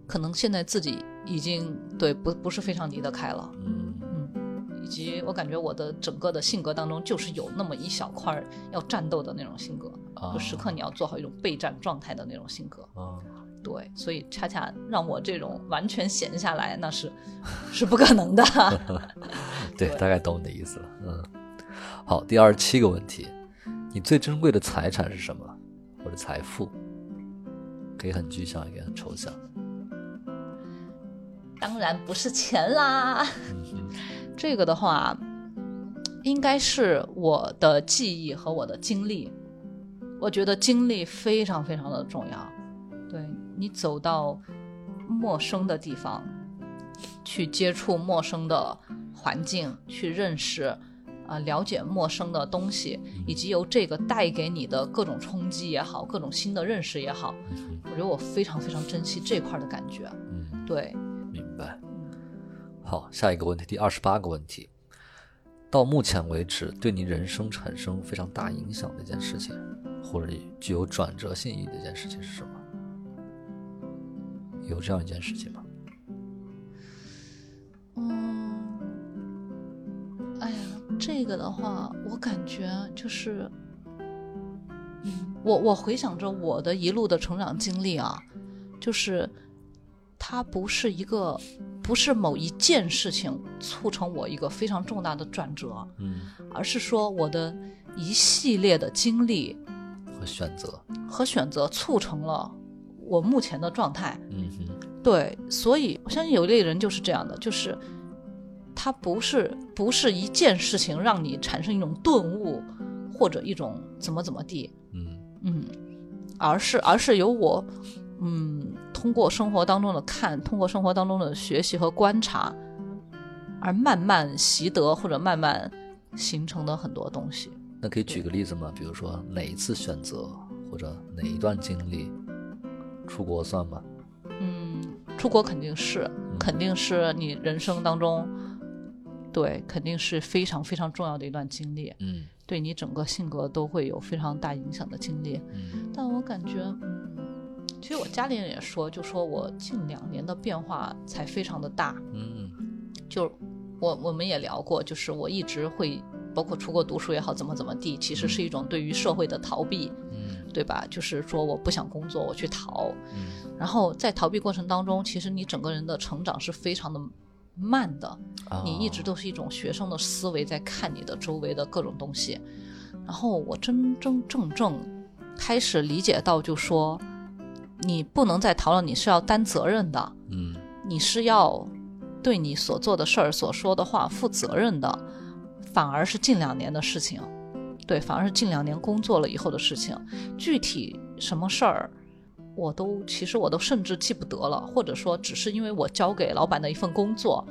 可能现在自己已经对不不是非常离得开了，嗯嗯，以及我感觉我的整个的性格当中就是有那么一小块儿要战斗的那种性格，啊就时刻你要做好一种备战状态的那种性格。啊，对，所以恰恰让我这种完全闲下来，那是是不可能的。对，大概懂你的意思了。嗯，好，第二十七个问题，你最珍贵的财产是什么，或者财富？可以很具象，也可以很抽象。当然不是钱啦，嗯这个的话，应该是我的记忆和我的经历。我觉得经历非常非常的重要。对你走到陌生的地方，去接触陌生的环境，去认识啊、呃了解陌生的东西，以及由这个带给你的各种冲击也好，各种新的认识也好，嗯我觉得我非常非常珍惜这块儿的感觉。嗯，对，明白。好，下一个问题，第二十八个问题，到目前为止对你人生产生非常大影响的一件事情，或者具有转折性意义的一件事情是什么？有这样一件事情吗？嗯，哎呀，这个的话，我感觉就是，嗯，我我回想着我的一路的成长经历啊，就是它不是一个，不是某一件事情促成我一个非常重大的转折，嗯，而是说我的一系列的经历和选择。和选择促成了我目前的状态。嗯哼，对，所以我相信有一类人就是这样的，就是他不是不是一件事情让你产生一种顿悟，或者一种怎么怎么地，嗯嗯，而是而是由我，嗯，通过生活当中的看，通过生活当中的学习和观察，而慢慢习得或者慢慢形成的很多东西。那可以举个例子吗？比如说哪一次选择，或者哪一段经历，出国算吗？嗯，出国肯定是，肯定是你人生当中，对，肯定是非常非常重要的一段经历，嗯。对你整个性格都会有非常大影响的经历。嗯。但我感觉，嗯，其实我家里人也说，就说我近两年的变化才非常的大，嗯。就我我们也聊过，就是我一直会包括出国读书也好，怎么怎么地，其实是一种对于社会的逃避，嗯对吧？就是说我不想工作，我去逃，嗯然后在逃避过程当中，其实你整个人的成长是非常的慢的，啊你一直都是一种学生的思维在看你的周围的各种东西。然后我真真正正开始理解到，就说你不能再逃了，你是要担责任的，嗯你是要对你所做的事儿、所说的话负责任的，反而是近两年的事情。对，反而是近两年工作了以后的事情。具体什么事儿，我都其实我都甚至记不得了，或者说只是因为我交给老板的一份工作，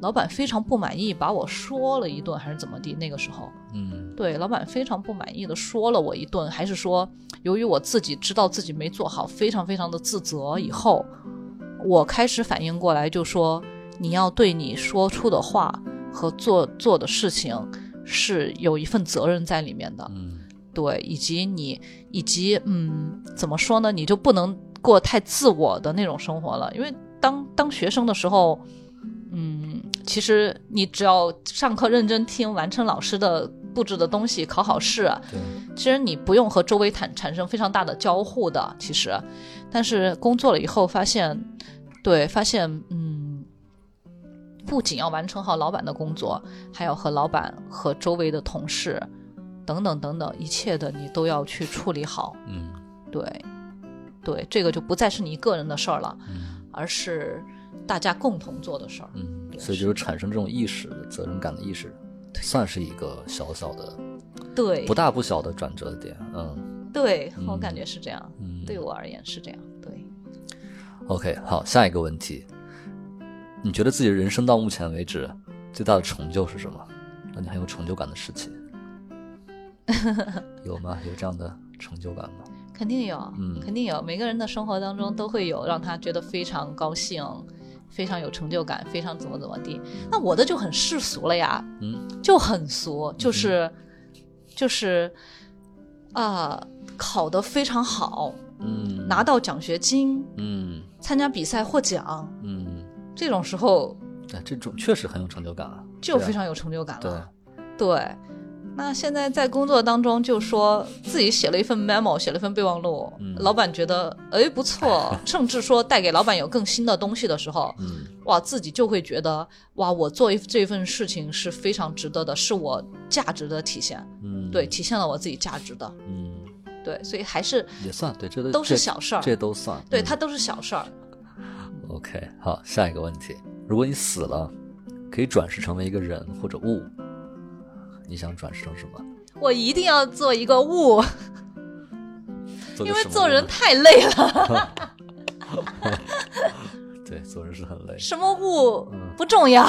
老板非常不满意，把我说了一顿，还是怎么地？那个时候，嗯对，老板非常不满意的说了我一顿，还是说由于我自己知道自己没做好，非常非常的自责。以后我开始反应过来，就说你要对你说出的话和做做的事情是有一份责任在里面的。嗯对，以及你，以及嗯，怎么说呢？你就不能过太自我的那种生活了，因为当当学生的时候，嗯，其实你只要上课认真听，完成老师的布置的东西，考好试，对其实你不用和周围产产生非常大的交互的，其实，但是工作了以后发现，对，发现嗯，不仅要完成好老板的工作，还要和老板和周围的同事等等等等一切的你都要去处理好，嗯。对，对，这个就不再是你一个人的事儿了，嗯。而是大家共同做的事儿。嗯，所以就是。产生这种意识、责任感的意识，算是一个小小的、对。不，大不小的转折点。嗯。对我嗯感觉是这样，嗯，对我而言是这样，对。OK，好，下一个问题，你觉得自己人生到目前为止最大的成就是什么？让你很有成就感的事情，有吗？有这样的成就感吗？肯定有，嗯肯定有。每个人的生活当中都会有让他觉得非常高兴、非常有成就感、非常怎么怎么地。那我的就很世俗了呀，嗯就很俗，就是、就是啊、考得非常好，嗯拿到奖学金，嗯参加比赛获奖，嗯，这种时候哎，这种确实很有成就感啊。就非常有成就感对了。对，那现在在工作当中，就说自己写了一份 memo，写了一份备忘录，嗯。老板觉得哎不错，甚至说带给老板有更新的东西的时候，嗯。哇，自己就会觉得哇，我做一这份事情是非常值得的，是我价值的体现，嗯，对，体现了我自己价值的，嗯，对，所以还是也算对，这都都是小事儿，这都算。对，嗯。它都是小事儿。OK，好，下一个问题，如果你死了，可以转世成为一个人或者物，你想转世成什么？我一定要做一个物，因为做人太累了，对做人是很累，什么物嗯。不重要，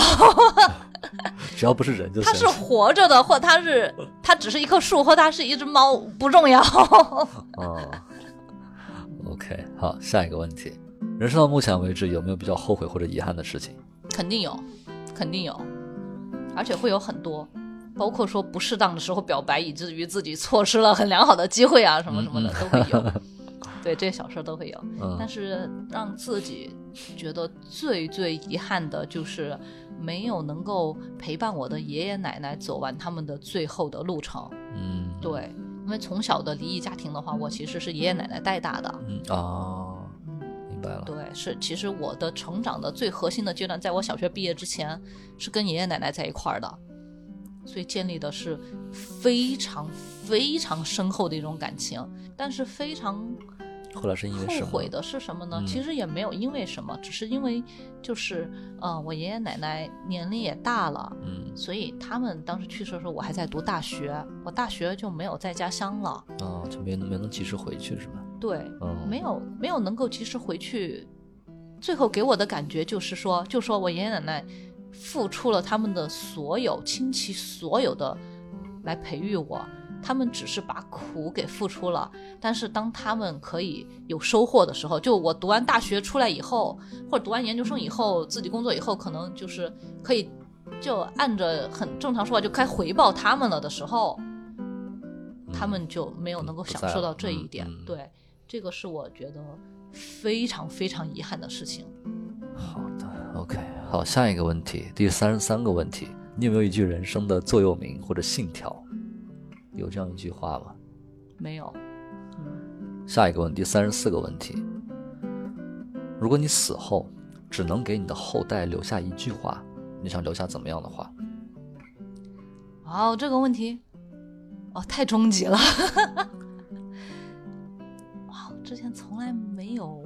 只要不是人就行。它是活着的，或它是它只是一棵树，或它是一只猫，不重要。哦，OK，好，下一个问题，人生到目前为止有没有比较后悔或者遗憾的事情？肯定有，肯定有，而且会有很多，包括说不适当的时候表白，以至于自己错失了很良好的机会啊，什么什么的、都会有。对，这些小事都会有。嗯但是让自己觉得最最遗憾的就是没有能够陪伴我的爷爷奶奶走完他们的最后的路程。嗯，对，因为从小的离异家庭的话，我其实是爷爷奶奶带大的。嗯啊，明白了。对，是其实我的成长的最核心的阶段，在我小学毕业之前是跟爷爷奶奶在一块儿的，所以建立的是非常非常深厚的一种感情。但是非常后来是因为？后悔的是什么呢？嗯其实也没有因为什么，只是因为就是呃，我爷爷奶奶年龄也大了。嗯所以他们当时去世的时候，我还在读大学，我大学就没有在家乡了。啊，就没能没能及时回去是吧？对，嗯，没有没有能够及时回去，最后给我的感觉就是说，就说我爷爷奶奶付出了他们的所有倾其所有的来培育我，他们只是把苦给付出了，但是当他们可以有收获的时候，就我读完大学出来以后，或者读完研究生以后，自己工作以后，可能就是可以就按着很正常说法就该回报他们了的时候，他们就没有能够享受到这一嗯点。嗯对，这个是我觉得非常非常遗憾的事情。好的，OK，好，下一个问题，第三十三个问题，你有没有一句人生的座右铭或者信条？有这样一句话吗？没有，下一个问题，第三十四个问题，如果你死后只能给你的后代留下一句话，你想留下怎么样的话？哦，这个问题，哦，太终极了。之前从来没有，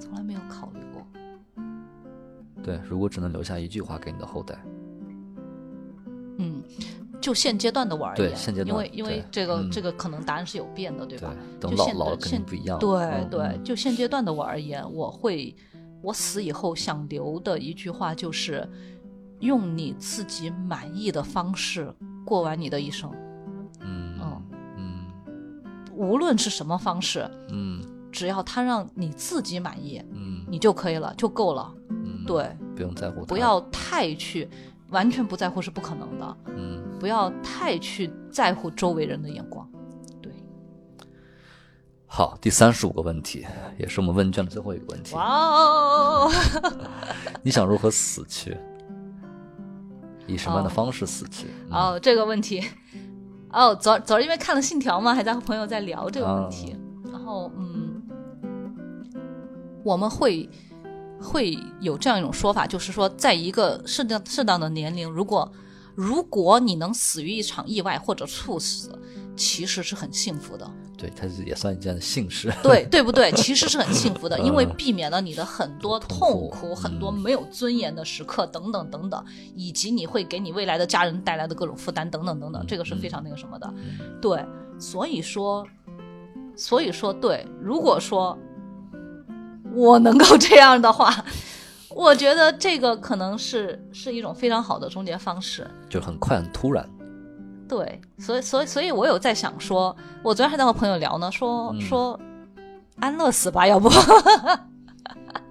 从来没有考虑过。对，如果只能留下一句话给你的后代，嗯，就现阶段的我而言，对现阶段因为因为这个、嗯这个可能答案是有变的，对对吧？，等就现老老了肯定的现不一样。对嗯对，嗯就现阶段的我而言，我会，我死以后想留的一句话就是，用你自己满意的方式过完你的一生，无论是什么方式，嗯。只要他让你自己满意，嗯。你就可以了，就够了。嗯，对，不用在乎，不要太去，完全不在乎是不可能的，嗯。不要太去在乎周围人的眼光。对，好，第三十五个问题，也是我们问卷的最后一个问题。哇哦，你想如何死去？以什么样的哦。方式死去？嗯。哦，这个问题，哦，昨昨儿因为看了《信条》嘛，还在和朋友在聊这个问题，然后嗯，我们会会有这样一种说法，就是说，在一个适当适当的年龄，如果如果你能死于一场意外或者猝死，其实是很幸福的。对，它也算一件幸事。对对不对？其实是很幸福的，因为嗯避免了你的很多痛痛苦苦、很多嗯没有尊严的时刻等等等等，以及你会给你未来的家人带来的各种负担等等等等，这个是非常那个什么的。对，所以说，所以说，对，如果说我能够这样的话，我觉得这个可能是是一种非常好的终结方式。就很快很突然。对，所以所以所以我有在想说，我昨天还在和朋友聊呢，说、嗯。说安乐死吧，要不？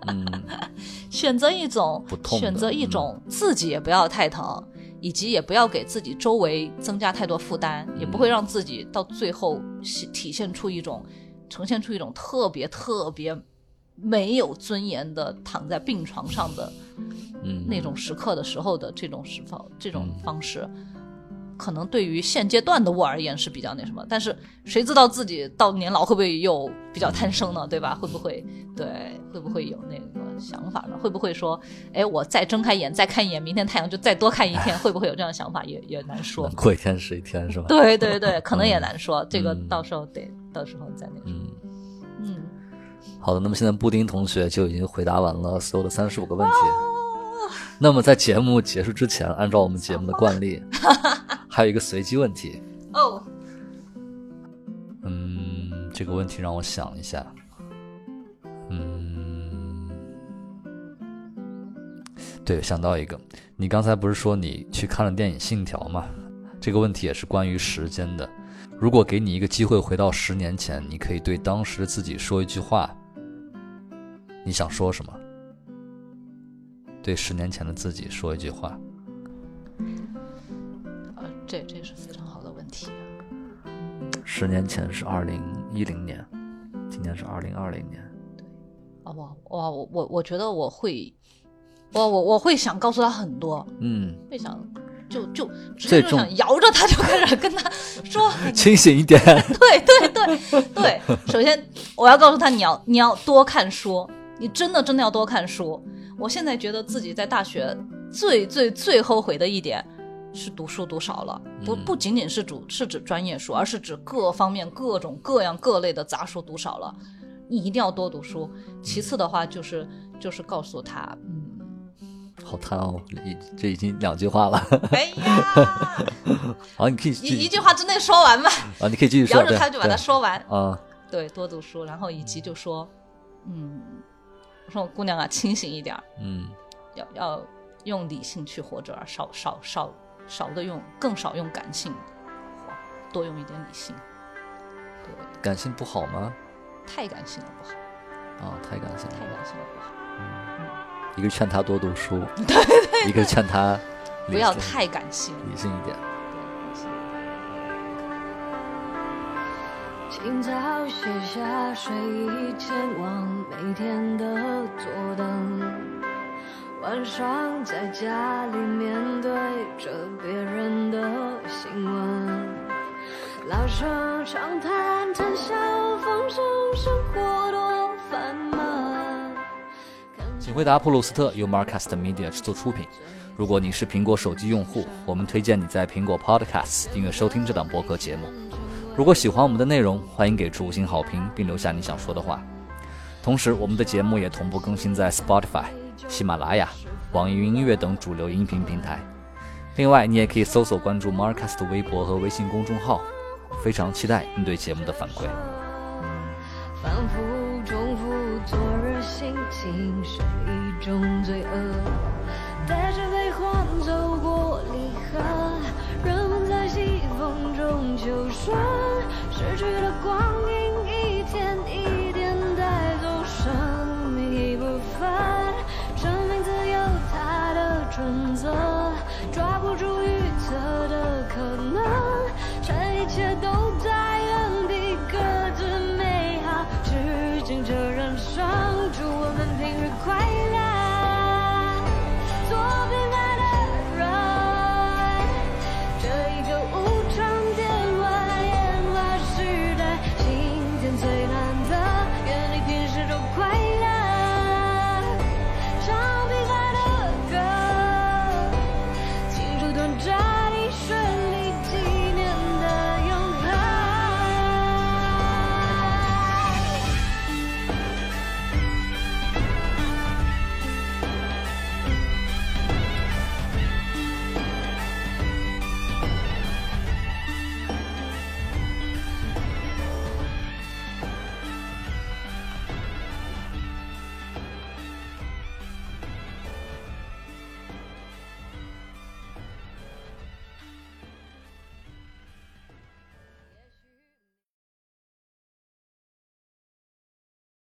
嗯 选择一种不痛选择一种自己也不要太疼，以及也不要给自己周围增加太多负担，也不会让自己到最后体现出一种呈现出一种特别特别没有尊严的躺在病床上的嗯。那种时刻的时候的这种时方这种方式。可能对于现阶段的我而言是比较那什么，但是谁知道自己到年老会不会又比较贪生呢？对吧？会不会对？会不会有那个想法呢？会不会说，哎，我再睁开眼再看一眼，明天太阳就再多看一天？会不会有这样的想法？也也难说。过一天是一天，是吧？对对对，可能也难说。这个到时候得到时候再那什么。嗯，好的。那么现在布丁同学就已经回答完了所有的三十五个问题。那么在节目结束之前，按照我们节目的惯例。还有一个随机问题哦，嗯，这个问题让我想一下，嗯，对，想到一个，你刚才不是说你去看了电影《信条》吗？这个问题也是关于时间的。如果给你一个机会回到十年前，你可以对当时的自己说一句话，你想说什么？对十年前的自己说一句话。这这是非常好的问题。十年前是二零一零年，今年是二零二零年。对，啊哇哇我我我觉得我会，我我我会想告诉他很多，嗯，会想就就直接就想摇着他就开始跟他说，清醒一点。对对对对，首先我要告诉他你要你要多看书，你真的真的要多看书。我现在觉得自己在大学最最最后悔的一点。是读书读少了，不不仅仅是主是指专业书，而是指各方面各种各样各类的杂书读少了。你一定要多读书。其次的话就是就是告诉他，嗯，好贪哦，已这已经两句话了。哎呀，好，你可以一一句话之内说完吧。啊，你可以继续 说。摇着他就把它说完啊。对，多读书，然后以及就说，嗯，我说姑娘啊，清醒一点，嗯，要要用理性去活着，少少少。少的用，更少用感性，多用一点理性。对，感性不好吗？太感性了不好。啊，太感性了。太感性了不好。嗯。一个劝他多读书，对对。一个劝他不要太感性，理性一点。清早写下睡意前往每天的坐等。晚上在家里面对着别人的新闻，老生常谈谈笑风生，生活多烦闷。请回答普鲁斯特由 Marcast Media 制作出品。如果你是苹果手机用户，我们推荐你在苹果 Podcast 订阅收听这档播客节目。如果喜欢我们的内容，欢迎给出五星好评并留下你想说的话。同时，我们的节目也同步更新在 Spotify、喜马拉雅。网易云音乐等主流音频平台。另外，你也可以搜索关注 Marcus 的微博和微信公众号。非常期待你对节目的反馈。反复重复昨日心情是一种罪恶，带着悲欢走过离合，人们在西风中求顺，失去的光